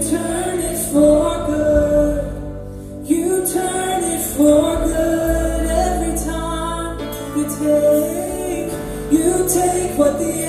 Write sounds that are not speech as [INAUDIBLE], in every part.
You turn it for good. You turn it for good every time you take. You take what the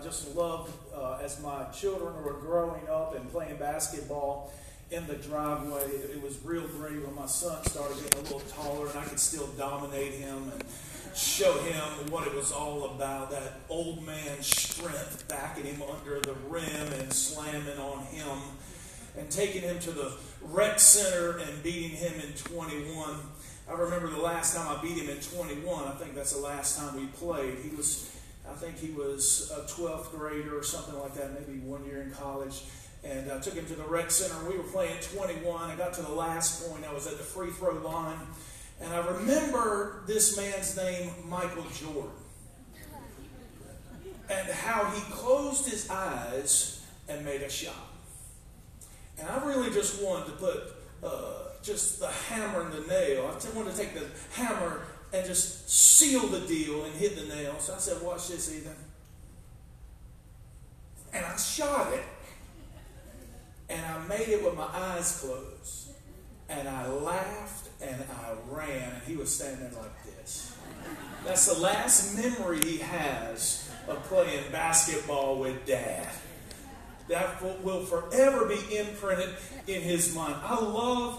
just loved uh, as my children were growing up and playing basketball in the driveway. It was real great when my son started getting a little taller and I could still dominate him and show him what it was all about that old man strength backing him under the rim and slamming on him and taking him to the rec center and beating him in 21. I remember the last time I beat him in 21. I think that's the last time we played. He was I think he was a 12th grader or something like that, maybe one year in college. And I took him to the rec center. We were playing 21. I got to the last point. I was at the free throw line. And I remember this man's name, Michael Jordan. And how he closed his eyes and made a shot. And I really just wanted to put uh, just the hammer and the nail. I just wanted to take the hammer and just seal the deal and hit the nail. So I said, Watch this, Ethan. And I shot it. And I made it with my eyes closed. And I laughed and I ran. And he was standing like this. That's the last memory he has of playing basketball with dad that will forever be imprinted in his mind. I love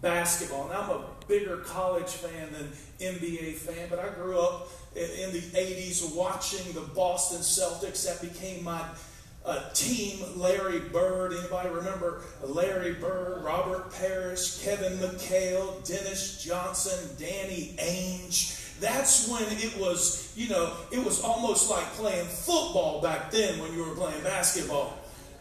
basketball, and I'm a bigger college fan than NBA fan, but I grew up in the 80s watching the Boston Celtics. That became my uh, team. Larry Bird, anybody remember Larry Bird, Robert Parish, Kevin McHale, Dennis Johnson, Danny Ainge. That's when it was, you know, it was almost like playing football back then when you were playing basketball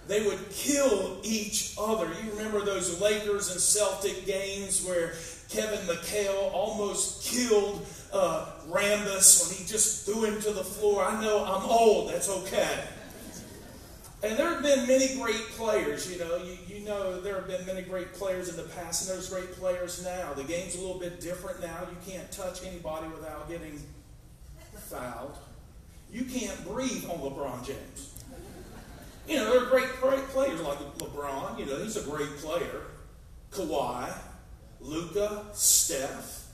they would kill each other. You remember those Lakers and Celtic games where Kevin McHale almost killed uh, Rambis when he just threw him to the floor. I know I'm old, that's okay. And there have been many great players, you know. You, you know there have been many great players in the past, and there's great players now. The game's a little bit different now. You can't touch anybody without getting fouled. You can't breathe on LeBron James. You know, there are great, great players like LeBron. You know, he's a great player. Kawhi, Luka, Steph.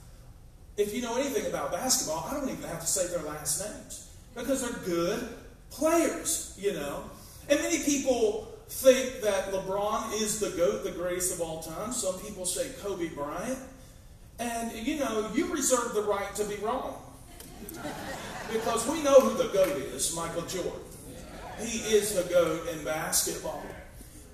If you know anything about basketball, I don't even have to say their last names because they're good players, you know. And many people think that LeBron is the GOAT, the greatest of all time. Some people say Kobe Bryant. And, you know, you reserve the right to be wrong. Because we know who the GOAT is, Michael Jordan. He is the GOAT in basketball.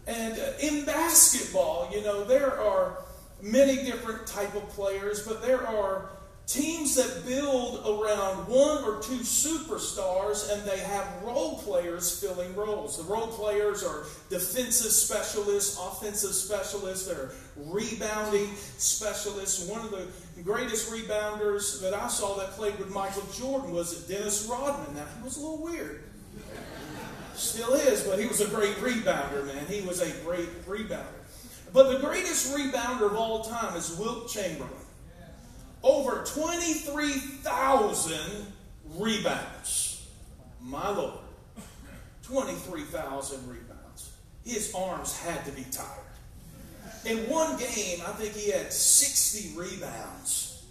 And uh, in basketball, you know, there are many different type of players, but there are teams that build around one or two superstars and they have role players filling roles. The role players are defensive specialists, offensive specialists, they're rebounding specialists. One of the greatest rebounders that I saw that played with Michael Jordan was Dennis Rodman. Now, he was a little weird. Still is, but he was a great rebounder, man. He was a great rebounder. But the greatest rebounder of all time is Wilt Chamberlain. Over 23,000 rebounds. My Lord. 23,000 rebounds. His arms had to be tired. In one game, I think he had 60 rebounds.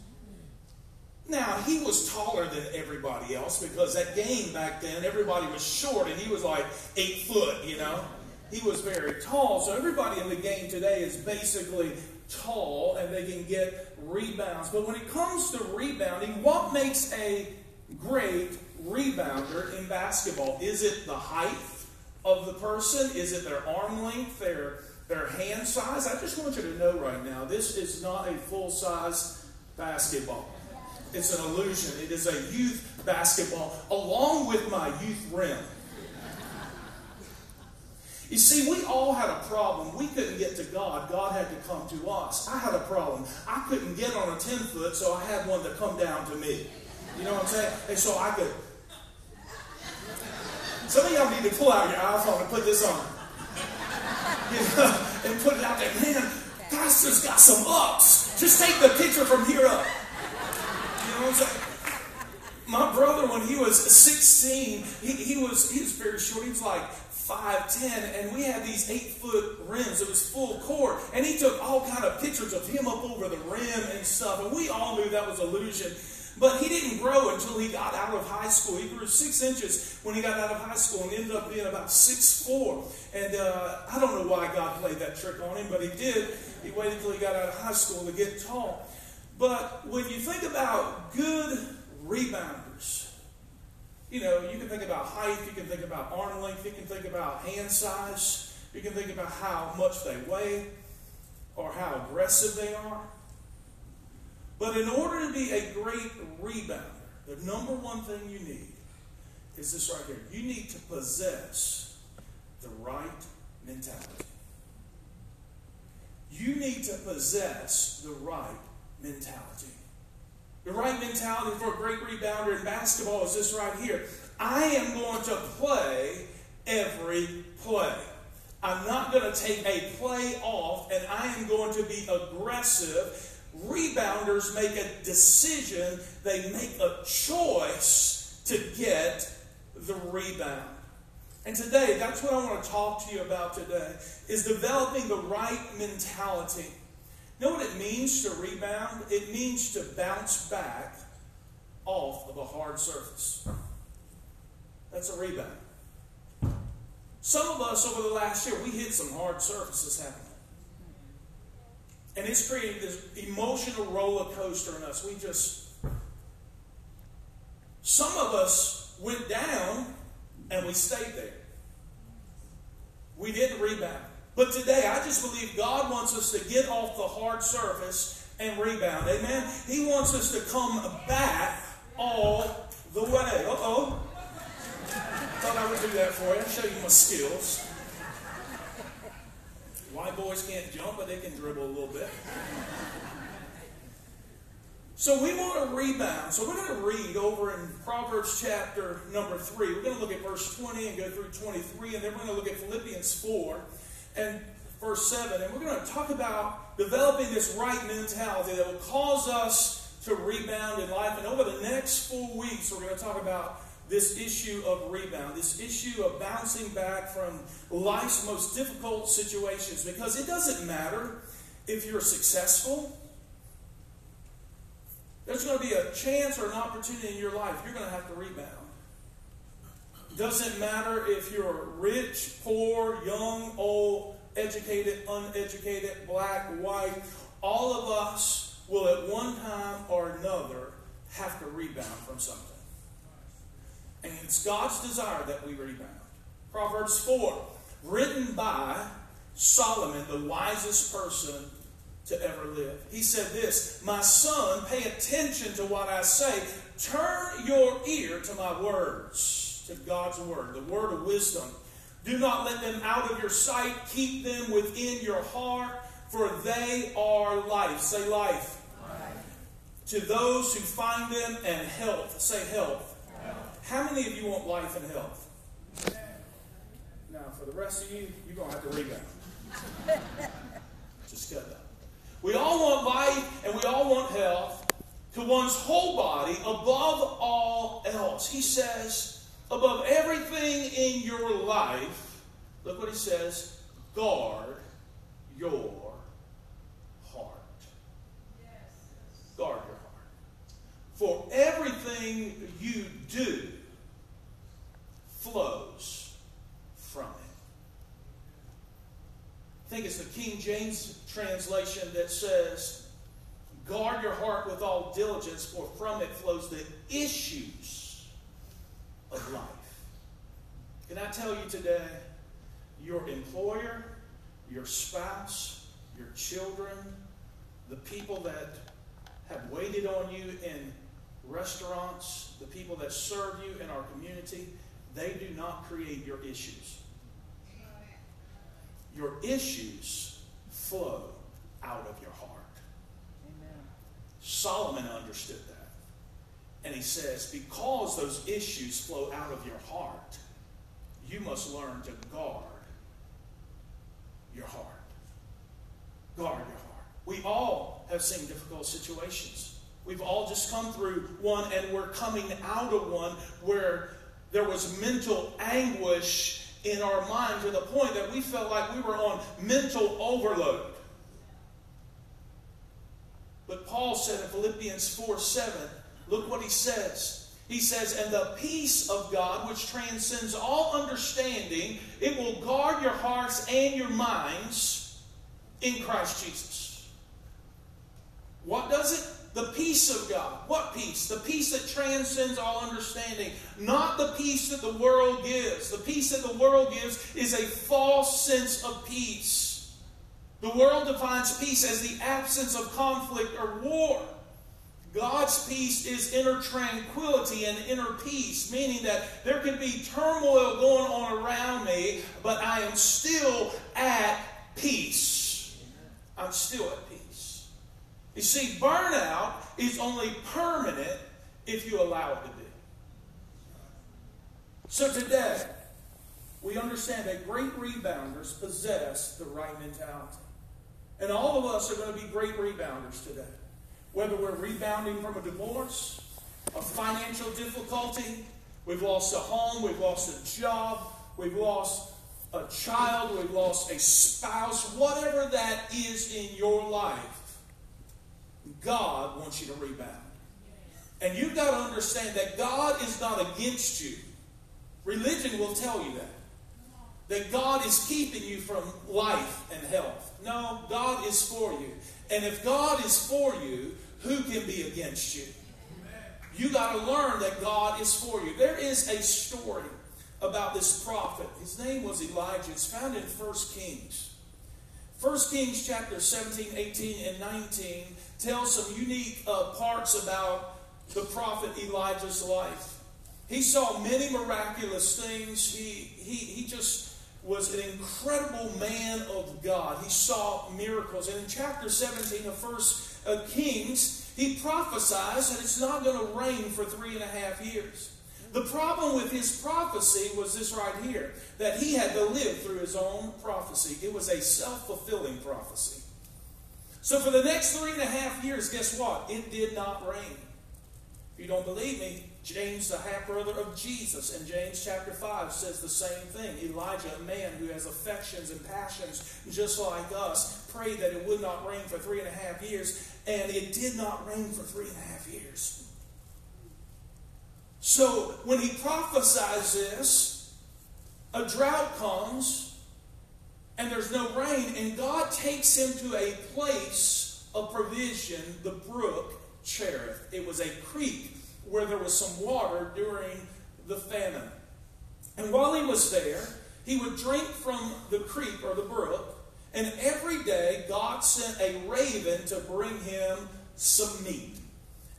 Now, he was taller than everybody else because that game back then, everybody was short and he was like eight foot, you know. He was very tall. So everybody in the game today is basically tall and they can get rebounds. But when it comes to rebounding, what makes a great rebounder in basketball? Is it the height of the person? Is it their arm length, their, their hand size? I just want you to know right now, this is not a full size basketball. It's an illusion. It is a youth basketball along with my youth rim. You see, we all had a problem. We couldn't get to God. God had to come to us. I had a problem. I couldn't get on a 10 foot, so I had one to come down to me. You know what I'm saying? And so I could. Some of y'all need to pull out your iPhone and put this on. [LAUGHS] You know, and put it out there. Man, Pastor's got some ups. Just take the picture from here up You know what I'm saying? My brother, when he was 16, he, he was he was very short. He was like 5'10", and we had these eight-foot rims. It was full court, and he took all kind of pictures of him up over the rim and stuff, and we all knew that was illusion. But he didn't grow until he got out of high school. He grew six inches when he got out of high school and ended up being about six four. And uh, I don't know why God played that trick on him, but he did. He waited until he got out of high school to get tall. But when you think about good rebounders, you know, you can think about height, you can think about arm length, you can think about hand size, you can think about how much they weigh or how aggressive they are. But in order to be a great rebounder, the number one thing you need is this right here. You need to possess the right mentality. You need to possess the right mentality. The right mentality for a great rebounder in basketball is this right here. I am going to play every play. I'm not going to take a play off, and I am going to be aggressive Rebounders make a decision, they make a choice to get the rebound. And today, that's what I want to talk to you about today, is developing the right mentality. Know what it means to rebound? It means to bounce back off of a hard surface. That's a rebound. Some of us over the last year, we hit some hard surfaces, haven't we? And it's created this emotional roller coaster in us. We just, some of us went down and we stayed there. We didn't rebound. But today, I just believe God wants us to get off the hard surface and rebound. Amen? He wants us to come back all the way. Uh oh. Thought I would do that for you, show you my skills. White boys can't jump, but they can dribble a little bit. So we want to rebound. So we're going to read over in Proverbs chapter number 3. We're going to look at verse 20 and go through 23, and then we're going to look at Philippians 4 and verse 7. And we're going to talk about developing this right mentality that will cause us to rebound in life. And over the next four weeks, we're going to talk about this issue of rebound, this issue of bouncing back from life's most difficult situations. Because it doesn't matter if you're successful, there's going to be a chance or an opportunity in your life you're going to have to rebound. Doesn't matter if you're rich, poor, young, old, educated, uneducated, black, white, all of us will at one time or another have to rebound from something. And it's God's desire that we rebound. Proverbs 4, written by Solomon, the wisest person to ever live. He said this My son, pay attention to what I say. Turn your ear to my words, to God's word, the word of wisdom. Do not let them out of your sight. Keep them within your heart, for they are life. Say life. life. To those who find them and health. Say health. How many of you want life and health? Now, for the rest of you, you're going to have to rebound. [LAUGHS] Just cut that. We all want life and we all want health to one's whole body above all else. He says, above everything in your life, look what he says, guard your heart. Yes. Guard your heart. For everything you do flows from it. I think it's the King James translation that says, Guard your heart with all diligence, for from it flows the issues of life. Can I tell you today, your employer, your spouse, your children, the people that have waited on you in restaurants, the people that serve you in our community, they do not create your issues. Your issues flow out of your heart. Amen. Solomon understood that. And he says, because those issues flow out of your heart, you must learn to guard your heart. Guard your heart. We all have seen difficult situations. We've all just come through one, and we're coming out of one where there was mental anguish in our mind to the point that we felt like we were on mental overload. But Paul said in Philippians 4 7, Look what he says. He says, And the peace of God, which transcends all understanding, it will guard your hearts and your minds in Christ Jesus. What does it? The peace of God. What peace? The peace that transcends all understanding. Not the peace that the world gives. The peace that the world gives is a false sense of peace. The world defines peace as the absence of conflict or war. God's peace is inner tranquility and inner peace, meaning that there can be turmoil going on around me, but I am still at peace. I'm still at peace. You see, burnout is only permanent if you allow it to be. So today, we understand that great rebounders possess the right mentality. And all of us are going to be great rebounders today. Whether we're rebounding from a divorce, a financial difficulty, we've lost a home, we've lost a job, we've lost a child, we've lost a spouse, whatever that is in your life, God wants you to rebound. And you've got to understand that God is not against you. Religion will tell you that. That God is keeping you from life and health. No, God is for you. And if God is for you, who can be against you? You got to learn that God is for you. There is a story about this prophet. His name was Elijah. It's found in 1 Kings. 1 Kings chapter 17, 18, and 19 tell some unique uh, parts about the prophet Elijah's life. He saw many miraculous things. He, he, he just was an incredible man of God. He saw miracles. And in chapter 17 of 1 of Kings, he prophesies that it's not going to rain for three and a half years. The problem with his prophecy was this right here that he had to live through his own prophecy. It was a self fulfilling prophecy. So for the next three and a half years, guess what? It did not rain. If you don't believe me, James, the half brother of Jesus, in James chapter 5 says the same thing. Elijah, a man who has affections and passions just like us, prayed that it would not rain for three and a half years, and it did not rain for three and a half years. So when he prophesies this, a drought comes, and there's no rain, and God takes him to a place of provision, the brook Cherith. It was a creek where there was some water during the famine. And while he was there, he would drink from the creek or the brook, and every day God sent a raven to bring him some meat.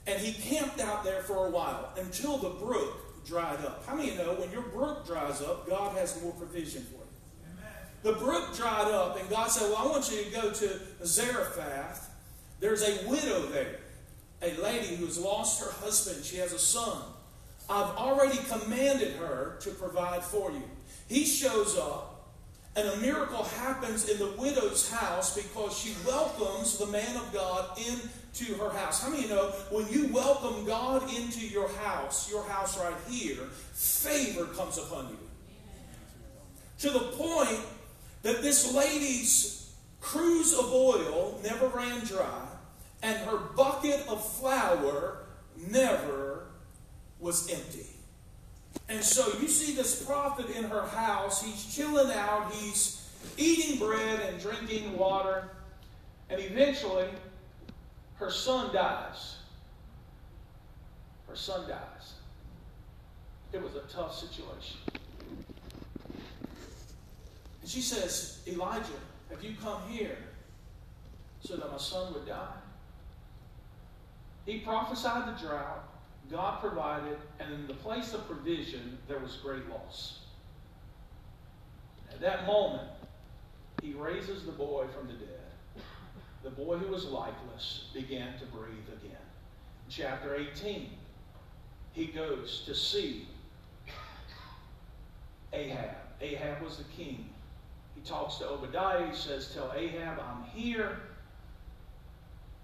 And he camped out there for a while until the brook dried up. How many of you know when your brook dries up, God has more provision for you? The brook dried up, and God said, Well, I want you to go to Zarephath. There's a widow there a lady who has lost her husband. She has a son. I've already commanded her to provide for you. He shows up, and a miracle happens in the widow's house because she welcomes the man of God into her house. How many you know when you welcome God into your house, your house right here, favor comes upon you? To the point that this lady's cruse of oil never ran dry and her bucket of flour never was empty. And so you see this prophet in her house. He's chilling out. He's eating bread and drinking water. And eventually, her son dies. Her son dies. It was a tough situation. And she says, Elijah, have you come here so that my son would die? He prophesied the drought, God provided, and in the place of provision, there was great loss. At that moment, he raises the boy from the dead. The boy who was lifeless began to breathe again. Chapter 18, he goes to see Ahab. Ahab was the king. He talks to Obadiah. He says, Tell Ahab, I'm here.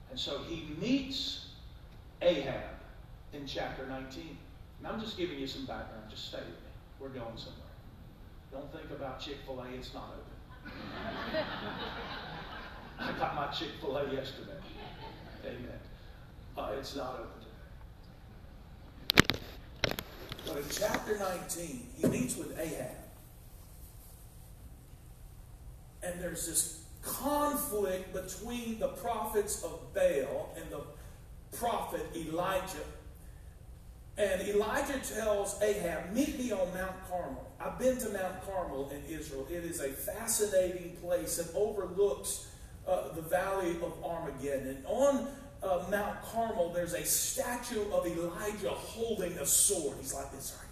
And so he meets Ahab in chapter 19. And I'm just giving you some background. Just stay with me. We're going somewhere. Don't think about Chick fil A, it's not open. [LAUGHS] I got my Chick fil A yesterday. Amen. Uh, it's not open today. But in chapter 19, he meets with Ahab. And there's this conflict between the prophets of Baal and the prophet Elijah. And Elijah tells Ahab, Meet me on Mount Carmel. I've been to Mount Carmel in Israel. It is a fascinating place and overlooks uh, the valley of Armageddon. And on uh, Mount Carmel, there's a statue of Elijah holding a sword. He's like this right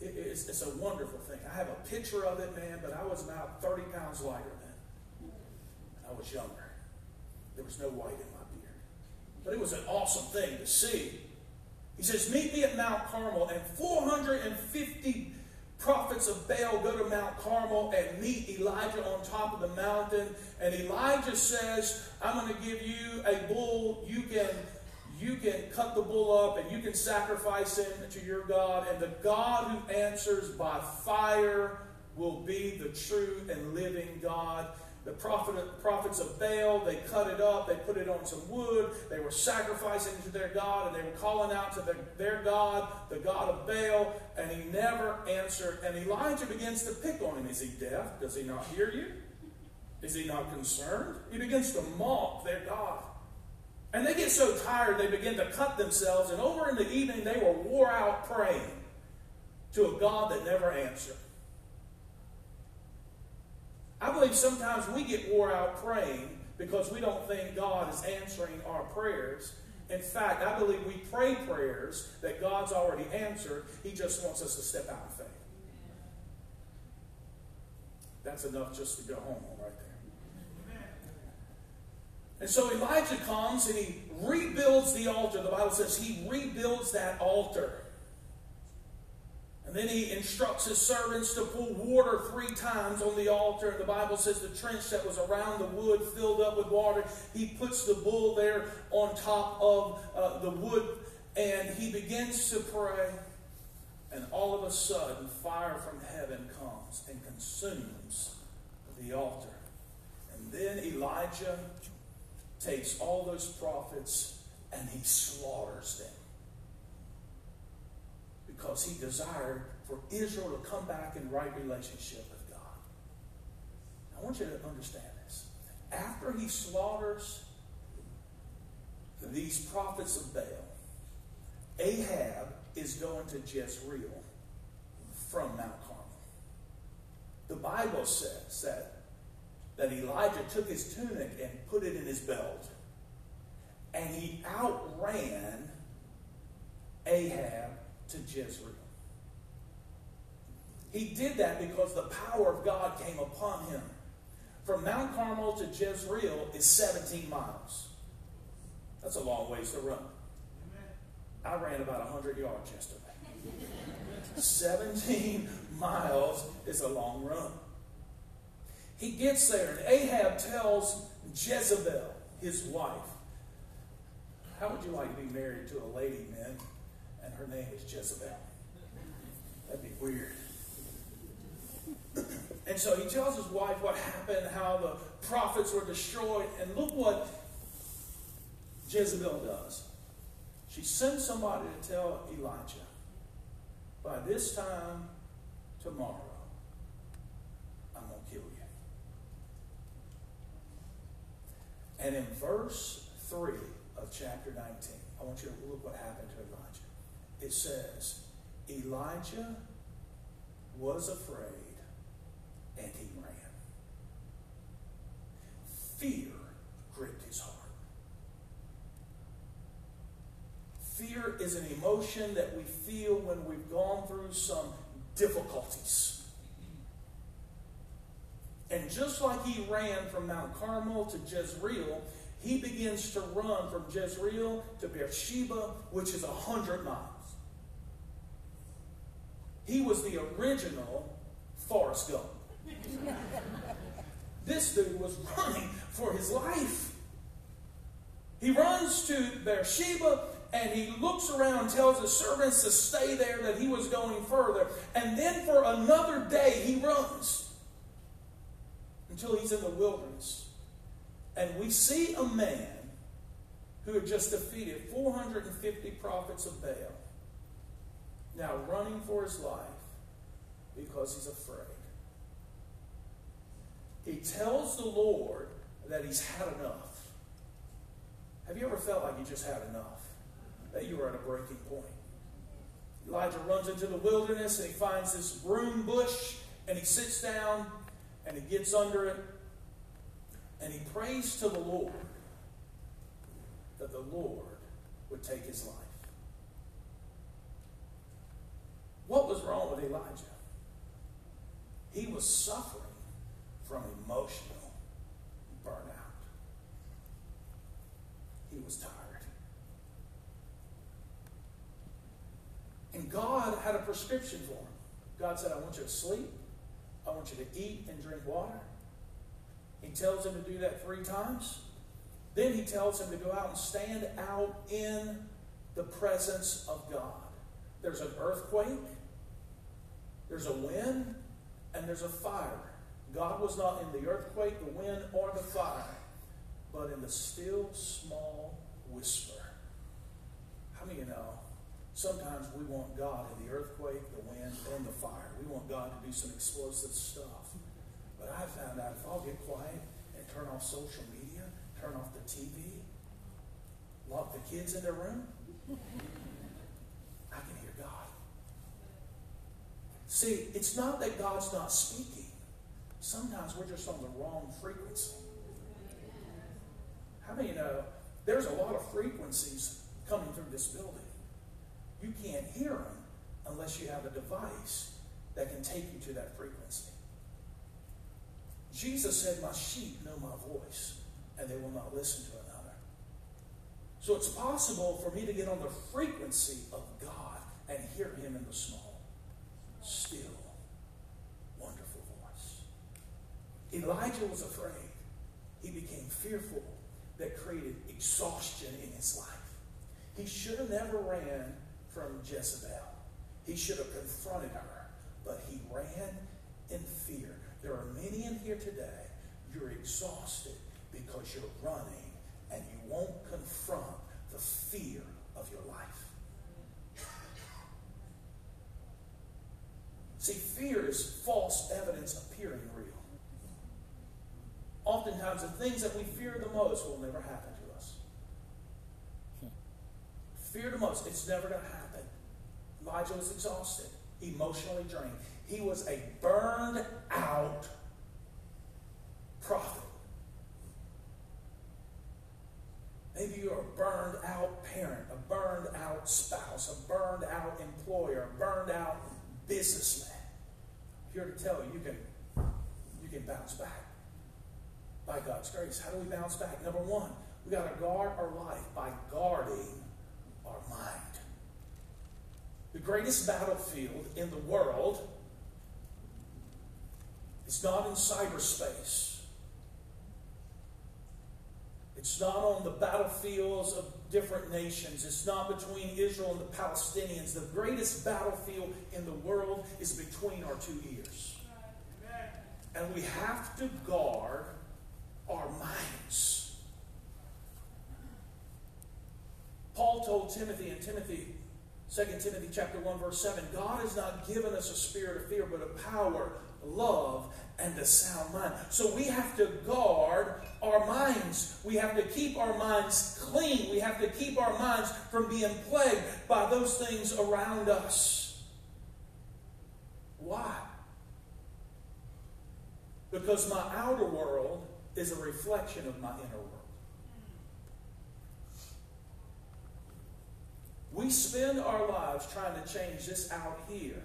here. It, it's, it's, a wonderful thing. I have a picture of it, man, but I was about 30 pounds lighter then. I was younger. There was no white in. But it was an awesome thing to see. He says, Meet me at Mount Carmel, and 450 prophets of Baal go to Mount Carmel and meet Elijah on top of the mountain. And Elijah says, I'm going to give you a bull. You can, you can cut the bull up and you can sacrifice him to your God. And the God who answers by fire will be the true and living God. The prophet, prophets of Baal, they cut it up, they put it on some wood, they were sacrificing to their God, and they were calling out to their, their God, the God of Baal, and he never answered. And Elijah begins to pick on him. Is he deaf? Does he not hear you? Is he not concerned? He begins to mock their God. And they get so tired they begin to cut themselves, and over in the evening they were wore out praying to a God that never answered. I believe sometimes we get wore out praying because we don't think God is answering our prayers. In fact, I believe we pray prayers that God's already answered. He just wants us to step out of faith. That's enough just to go home right there. And so Elijah comes and he rebuilds the altar. The Bible says he rebuilds that altar. Then he instructs his servants to pour water three times on the altar. And the Bible says the trench that was around the wood filled up with water. He puts the bull there on top of uh, the wood and he begins to pray. And all of a sudden, fire from heaven comes and consumes the altar. And then Elijah takes all those prophets and he slaughters them because he desired for Israel to come back in right relationship with God. I want you to understand this. After he slaughters these prophets of Baal, Ahab is going to Jezreel from Mount Carmel. The Bible says that, that Elijah took his tunic and put it in his belt, and he outran Ahab to Jezreel. He did that because the power of God came upon him. From Mount Carmel to Jezreel is 17 miles. That's a long ways to run. I ran about 100 yards yesterday. 17 miles is a long run. He gets there, and Ahab tells Jezebel, his wife, How would you like to be married to a lady, man? Her name is Jezebel. That'd be weird. and so he tells his wife what happened, how the prophets were destroyed, and look what Jezebel does. She sends somebody to tell Elijah, by this time tomorrow, I'm going to kill you. And in verse 3 of chapter 19, I want you to look what happened to Elijah. It says, Elijah was afraid and he ran. Fear gripped his heart. Fear is an emotion that we feel when we've gone through some difficulties. And just like he ran from Mount Carmel to Jezreel, he begins to run from Jezreel to Beersheba, which is a hundred miles. He was the original Forrest Gump. [LAUGHS] this dude was running for his life. He runs to Beersheba and he looks around, tells his servants to stay there, that he was going further. And then for another day, he runs until he's in the wilderness. And we see a man who had just defeated 450 prophets of Baal. Now running for his life because he's afraid. He tells the Lord that he's had enough. Have you ever felt like you just had enough? That you were at a breaking point? Elijah runs into the wilderness and he finds this broom bush and he sits down and he gets under it and he prays to the Lord that the Lord would take his life. What was wrong with Elijah? He was suffering from emotional burnout. He was tired. And God had a prescription for him. God said, I want you to sleep. I want you to eat and drink water. He tells him to do that three times. Then he tells him to go out and stand out in the presence of God. There's an earthquake, there's a wind, and there's a fire. God was not in the earthquake, the wind, or the fire, but in the still small whisper. How many of you know? Sometimes we want God in the earthquake, the wind, and the fire. We want God to do some explosive stuff. But I found out if I'll get quiet and turn off social media, turn off the TV, lock the kids in their room, I can hear God. See, it's not that God's not speaking. Sometimes we're just on the wrong frequency. How many know there's a lot of frequencies coming through this building? You can't hear them unless you have a device that can take you to that frequency. Jesus said, My sheep know my voice, and they will not listen to another. So it's possible for me to get on the frequency of God and hear him in the small, still, wonderful voice. Elijah was afraid. He became fearful that created exhaustion in his life. He should have never ran from Jezebel. He should have confronted her, but he ran in fear. There are many in here today, you're exhausted because you're running and you won't confront the fear of your life. See, fear is false evidence appearing real. Oftentimes, the things that we fear the most will never happen to us. Fear the most, it's never going to happen. Elijah was exhausted, emotionally drained. He was a burned out prophet. Maybe you're a burned out parent, a burned out spouse, a burned out employer, a burned out businessman. Here to tell you, you can, you can bounce back by God's grace. How do we bounce back? Number one, we got to guard our life by guarding our mind. The greatest battlefield in the world is not in cyberspace. It's not on the battlefields of different nations. It's not between Israel and the Palestinians. The greatest battlefield in the world is between our two ears. And we have to guard our minds. Paul told Timothy in Timothy, 2 Timothy chapter 1, verse 7, God has not given us a spirit of fear, but of power, love, and a sound mind. So we have to guard our minds. We have to keep our minds clean. We have to keep our minds from being plagued by those things around us. Why? Because my outer world is a reflection of my inner world. We spend our lives trying to change this out here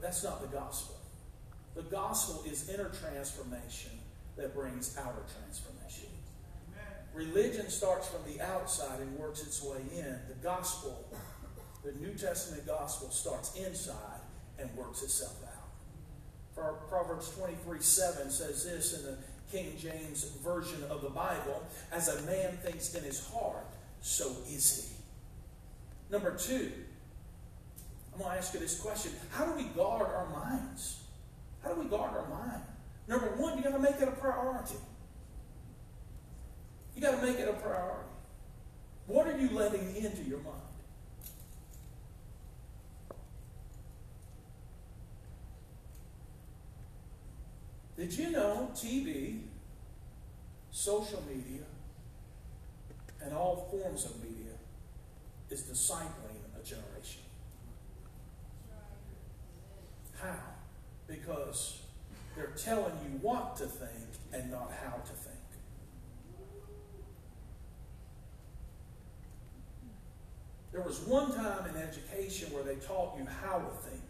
But that's not the gospel. The gospel is inner transformation that brings outer transformation. Religion starts from the outside and works its way in. The gospel, the New Testament gospel, starts inside and works itself out. Proverbs 23 7 says this in the King James Version of the Bible As a man thinks in his heart, so is he. Number two, want to ask you this question. How do we guard our minds? How do we guard our mind? Number one, you got to make it a priority. You got to make it a priority. What are you letting into your mind? Did you know TV, social media, and all forms of media is discipling a generation? How? Because they're telling you what to think and not how to think. There was one time in education where they taught you how to think.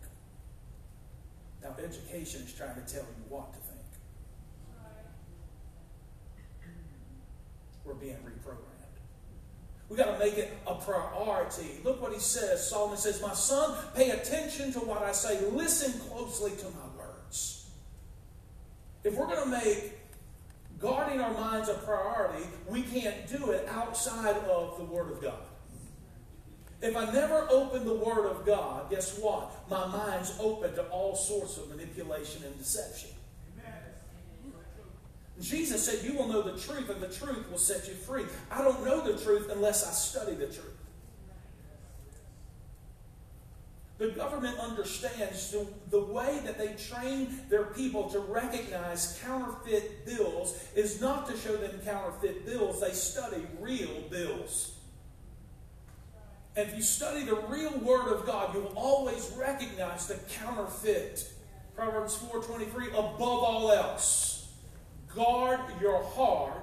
Now, education is trying to tell you what to think. We're being reprogrammed. We got to make it a priority. Look what he says. Solomon says, My son, pay attention to what I say. Listen closely to my words. If we're going to make guarding our minds a priority, we can't do it outside of the Word of God. If I never open the Word of God, guess what? My mind's open to all sorts of manipulation and deception. Jesus said, You will know the truth, and the truth will set you free. I don't know the truth unless I study the truth. The government understands the, the way that they train their people to recognize counterfeit bills is not to show them counterfeit bills, they study real bills. And if you study the real word of God, you will always recognize the counterfeit. Proverbs 4:23 above all else, guard your heart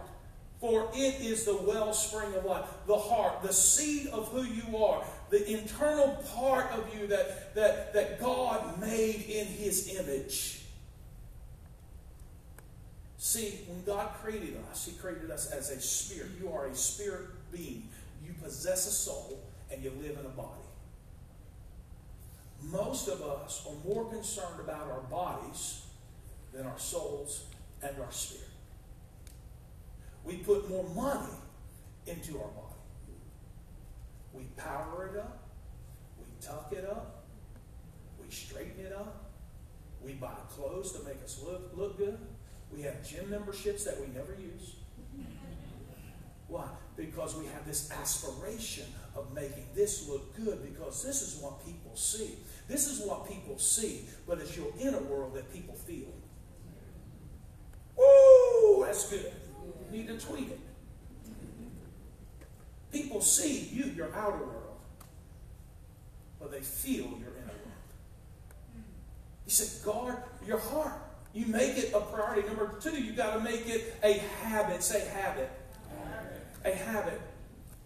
for it is the wellspring of life. The heart, the seed of who you are, the internal part of you that, that, that God made in his image. See, when God created us, he created us as a spirit. You are a spirit being. You possess a soul and you live in a body. Most of us are more concerned about our bodies than our souls and our spirit. We put more money into our body. We power it up. We tuck it up. We straighten it up. We buy clothes to make us look, look good. We have gym memberships that we never use. Why? Because we have this aspiration of making this look good because this is what people see. This is what people see, but it's your inner world that people feel. That's good. You need to tweet it. People see you, your outer world, but they feel your inner world. He said, guard your heart. You make it a priority. Number two, you got to make it a habit. Say habit. habit. A habit.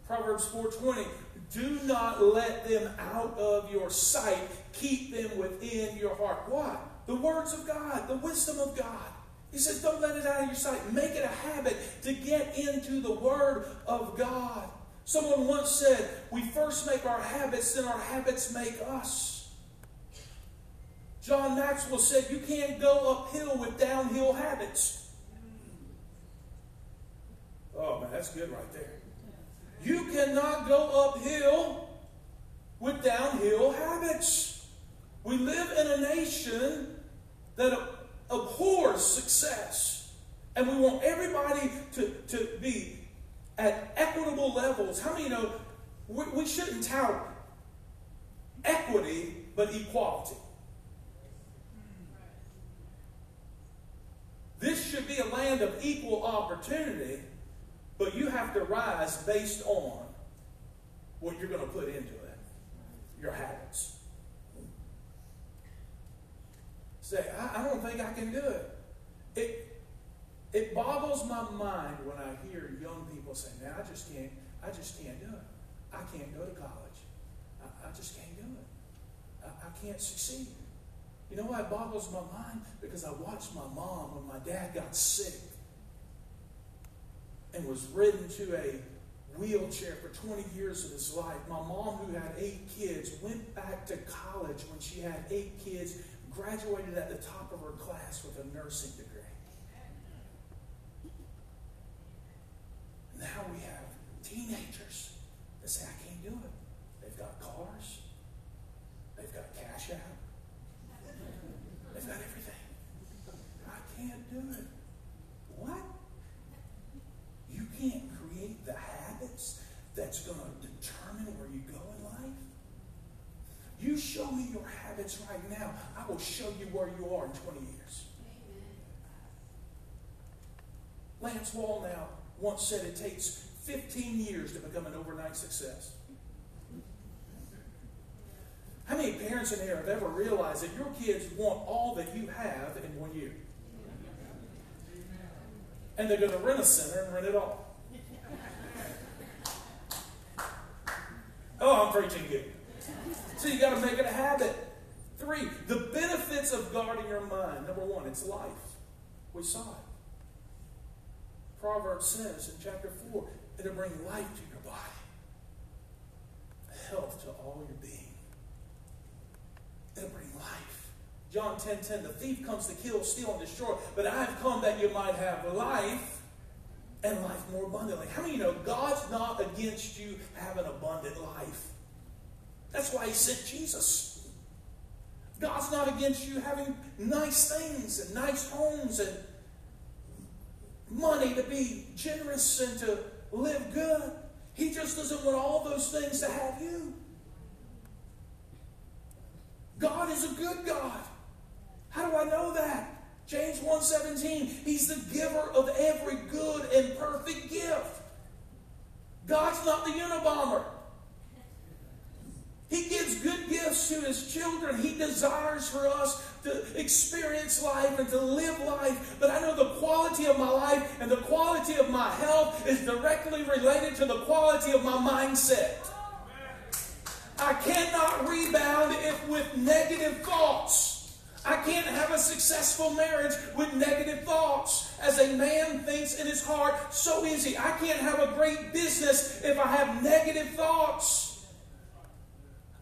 Proverbs 4:20. Do not let them out of your sight. Keep them within your heart. Why? The words of God, the wisdom of God. He says, don't let it out of your sight. Make it a habit to get into the Word of God. Someone once said, We first make our habits, then our habits make us. John Maxwell said, You can't go uphill with downhill habits. Oh, man, that's good right there. You cannot go uphill with downhill habits. We live in a nation that abhors success. And we want everybody to, to be at equitable levels. How many know we, we shouldn't tout equity, but equality? This should be a land of equal opportunity, but you have to rise based on what you're going to put into it, your habits. Say, I, I don't think I can do it. It it boggles my mind when I hear young people say, "Man, I just can't. I just can't do it. I can't go to college. I, I just can't do it. I, I can't succeed." You know why it boggles my mind? Because I watched my mom when my dad got sick and was ridden to a wheelchair for 20 years of his life. My mom, who had eight kids, went back to college when she had eight kids, graduated at the top of her class with a nursing degree. Now we have teenagers that say, I can't do it. They've got cars, they've got cash out, they've got everything. I can't do it. What? You can't create the habits that's going to determine where you go in life? You show me your habits right now, I will show you where you are in 20 years. Lance Wallnau once said it takes 15 years to become an overnight success. How many parents in here have ever realized that your kids want all that you have in one year? And they're going to Rent-A-Center and rent it all. Oh, I'm preaching good. So you got to make it a habit. Three, the benefits of guarding your mind. Number one, it's life. We saw it. Proverbs says in chapter 4, it'll bring life to your body, health to all your being. It'll bring life. John 10 10, the thief comes to kill, steal, and destroy, but I've come that you might have life and life more abundantly. How many you know God's not against you having abundant life? That's why He sent Jesus. God's not against you having nice things and nice homes and money to be generous and to live good. He just doesn't want all those things to have you. God is a good God. How do I know that? James 1:17, he's the giver of every good and perfect gift. God's not the Unabomber. He gives good gifts to his children. He desires for us to experience life and to live life. But I know the quality of my life and the quality of my health is directly related to the quality of my mindset. I cannot rebound if with negative thoughts. I can't have a successful marriage with negative thoughts. As a man thinks in his heart, so is he. I can't have a great business if I have negative thoughts.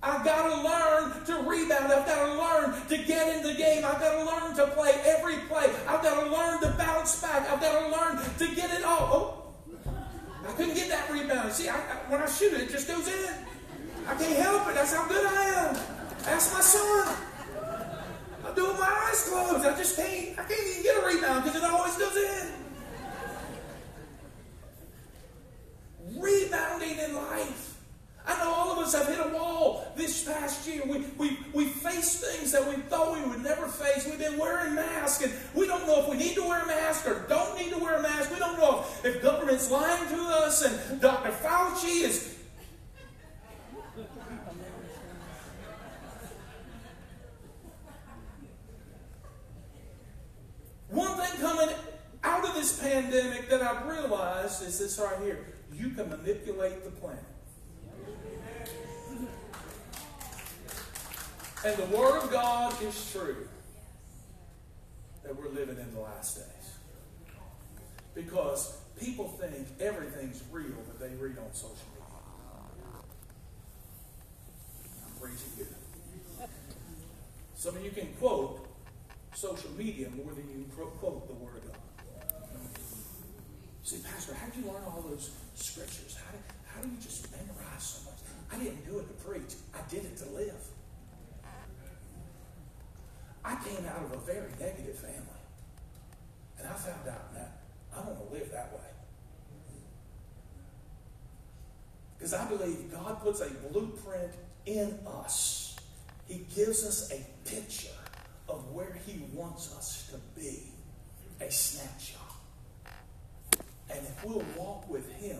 I've got to learn to rebound. I've got to learn to get in the game. I've got to learn to play every play. I've got to learn to bounce back. I've got to learn to get it all. Oh, I couldn't get that rebound. See, I, I, when I shoot it, it just goes in. I can't help it. That's how good I am. Ask my son. I do it with my eyes closed. I just can't. I can't even get a rebound because it always goes in. Rebounding in life. I know all of us have hit a wall this past year. We, we, we faced things that we thought we would never face. We've been wearing masks, and we don't know if we need to wear a mask or don't need to wear a mask. We don't know if, if government's lying to us, and Dr. Fauci is. One thing coming out of this pandemic that I've realized is this right here you can manipulate the planet. And the Word of God is true that we're living in the last days. Because people think everything's real that they read on social media. I'm preaching good. Some of you can quote social media more than you can quote the Word of God. See, Pastor, how did you learn all those scriptures? How, how do you just memorize so much? I didn't do it to preach, I did it to live. I came out of a very negative family. And I found out that I don't want to live that way. Because I believe God puts a blueprint in us. He gives us a picture of where He wants us to be, a snapshot. And if we'll walk with Him,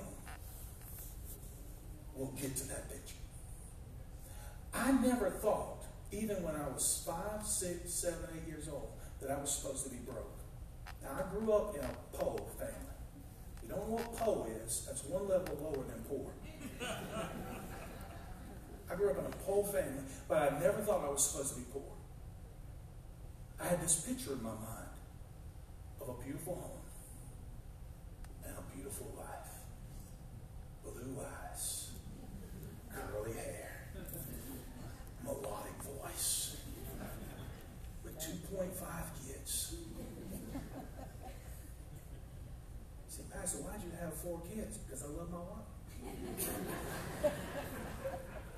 we'll get to that picture. I never thought even when I was five, six, seven, eight years old, that I was supposed to be broke. Now, I grew up in a poor family. You don't know what poor is? That's one level lower than poor. I grew up in a poor family, but I never thought I was supposed to be poor. I had this picture in my mind of a beautiful home and a beautiful life, blue eyes, curly hair, melodic voice, with 2.5 kids. Say, Pastor, why'd you have four kids? Because I love my wife.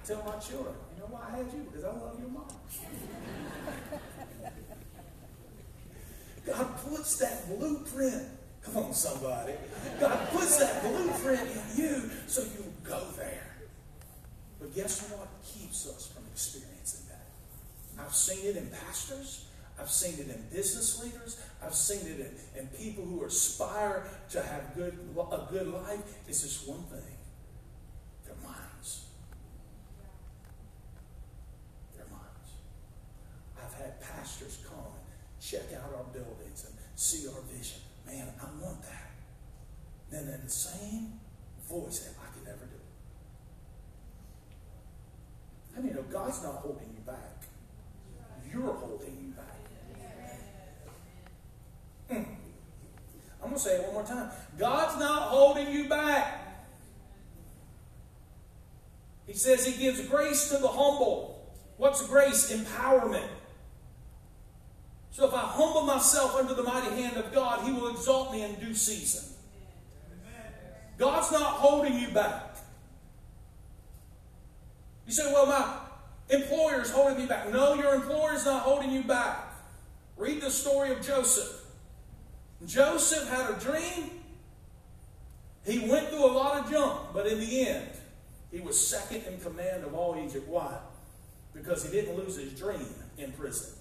Tell my children, you know why I had you? Because I love your mom. God puts that blueprint. Come on, somebody. God puts that blueprint in you so you go there. But guess what keeps us from experiencing that? I've seen it in pastors. I've seen it in business leaders. I've seen it in, in people who aspire to have good, a good life. It's just one thing their minds. Their minds. I've had pastors come and check out our buildings and see our vision. Man, I want that. Then in the same voice, that I could never do. I mean, no, God's not holding you back. You're holding you back. Mm. I'm going to say it one more time. God's not holding you back. He says He gives grace to the humble. What's grace? Empowerment. So if I humble myself under the mighty hand of God, He will exalt me in due season. God's not holding you back. You say, well, my employer's holding me back. No, your employer's not holding you back. Read the story of Joseph. Joseph had a dream. He went through a lot of junk, but in the end, he was second in command of all Egypt. Why? Because he didn't lose his dream in prison.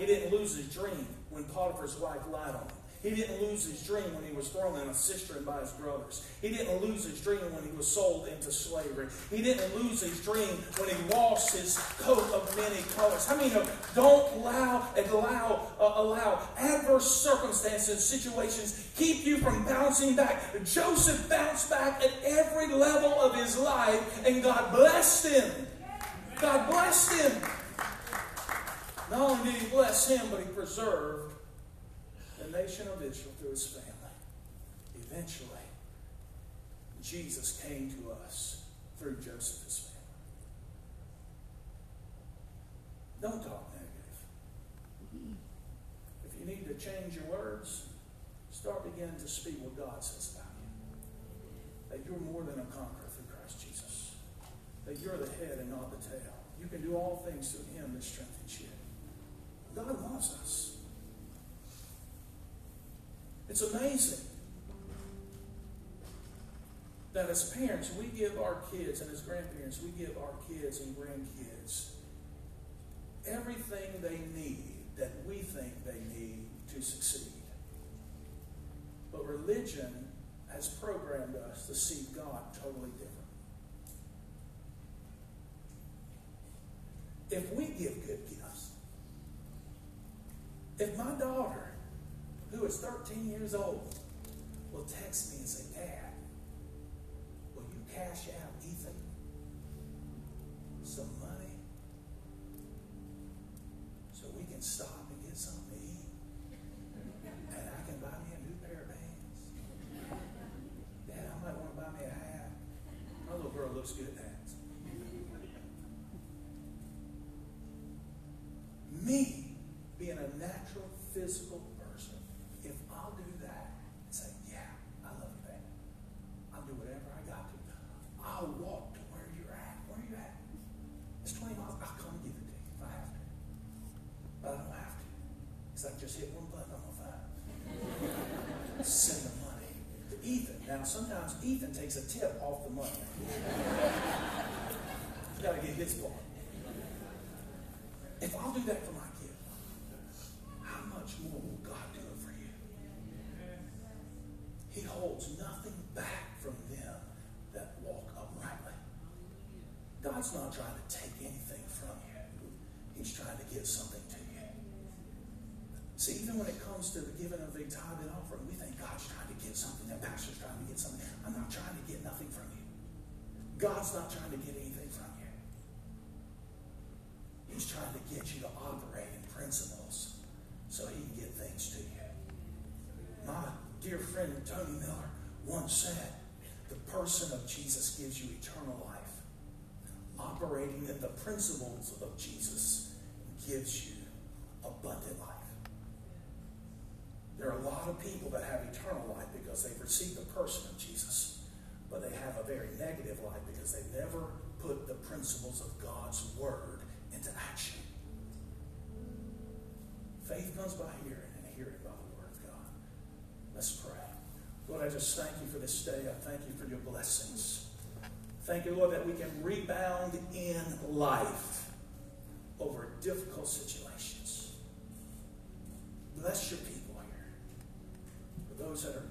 He didn't lose his dream when Potiphar's wife lied on him. He didn't lose his dream when he was thrown in a cistern by his brothers. He didn't lose his dream when he was sold into slavery. He didn't lose his dream when he lost his coat of many colors. How I many? Don't allow allow uh, allow adverse circumstances, situations keep you from bouncing back. Joseph bounced back at every level of his life, and God blessed him. God blessed him. Not only did he bless him, but he preserved the nation of Israel through his family. Eventually, Jesus came to us through Joseph's family. Don't talk negative. If you need to change your words, start beginning to speak what God says about you. That you're more than a conqueror through Christ Jesus. That you're the head and not the tail. You can do all things through Him that strengthens you. God loves us. It's amazing that as parents, we give our kids, and as grandparents, we give our kids and grandkids everything they need that we think they need to succeed. But religion has programmed us to see God totally different. If we give good gifts, if my daughter who is 13 years old will text me and say, Dad, will you cash out Ethan some money so we can stop and get something to eat? And I can buy me a new pair of pants. Dad, I might want to buy me a hat. My little girl looks good at hats. Me being a natural physical sometimes Ethan takes a tip off the money. He's got to get his part. If I'll do that for my kid, how much more will God do it for you? He holds nothing back from them that walk uprightly. God's not trying to take anything from you. He's trying to give something to you. See, even when it comes to the giving of a tithe and offering, we think God's trying to get something, that pastor's trying to get something. I'm not trying to get nothing from you. God's not trying to get anything from you. He's trying to get you to operate in principles so he can get things to you. My dear friend Tony Miller once said, the person of Jesus gives you eternal life. Operating in the principles of Jesus gives you abundant life. There are a lot of people that have eternal life because they've received the person of Jesus, but they have a very negative life because they've never put the principles of God's Word into action. Faith comes by hearing, and hearing by the Word of God. Let's pray. Lord, I just thank you for this day. I thank you for your blessings. Thank you, Lord, that we can rebound in life over difficult situations. Bless your people here. For those that are.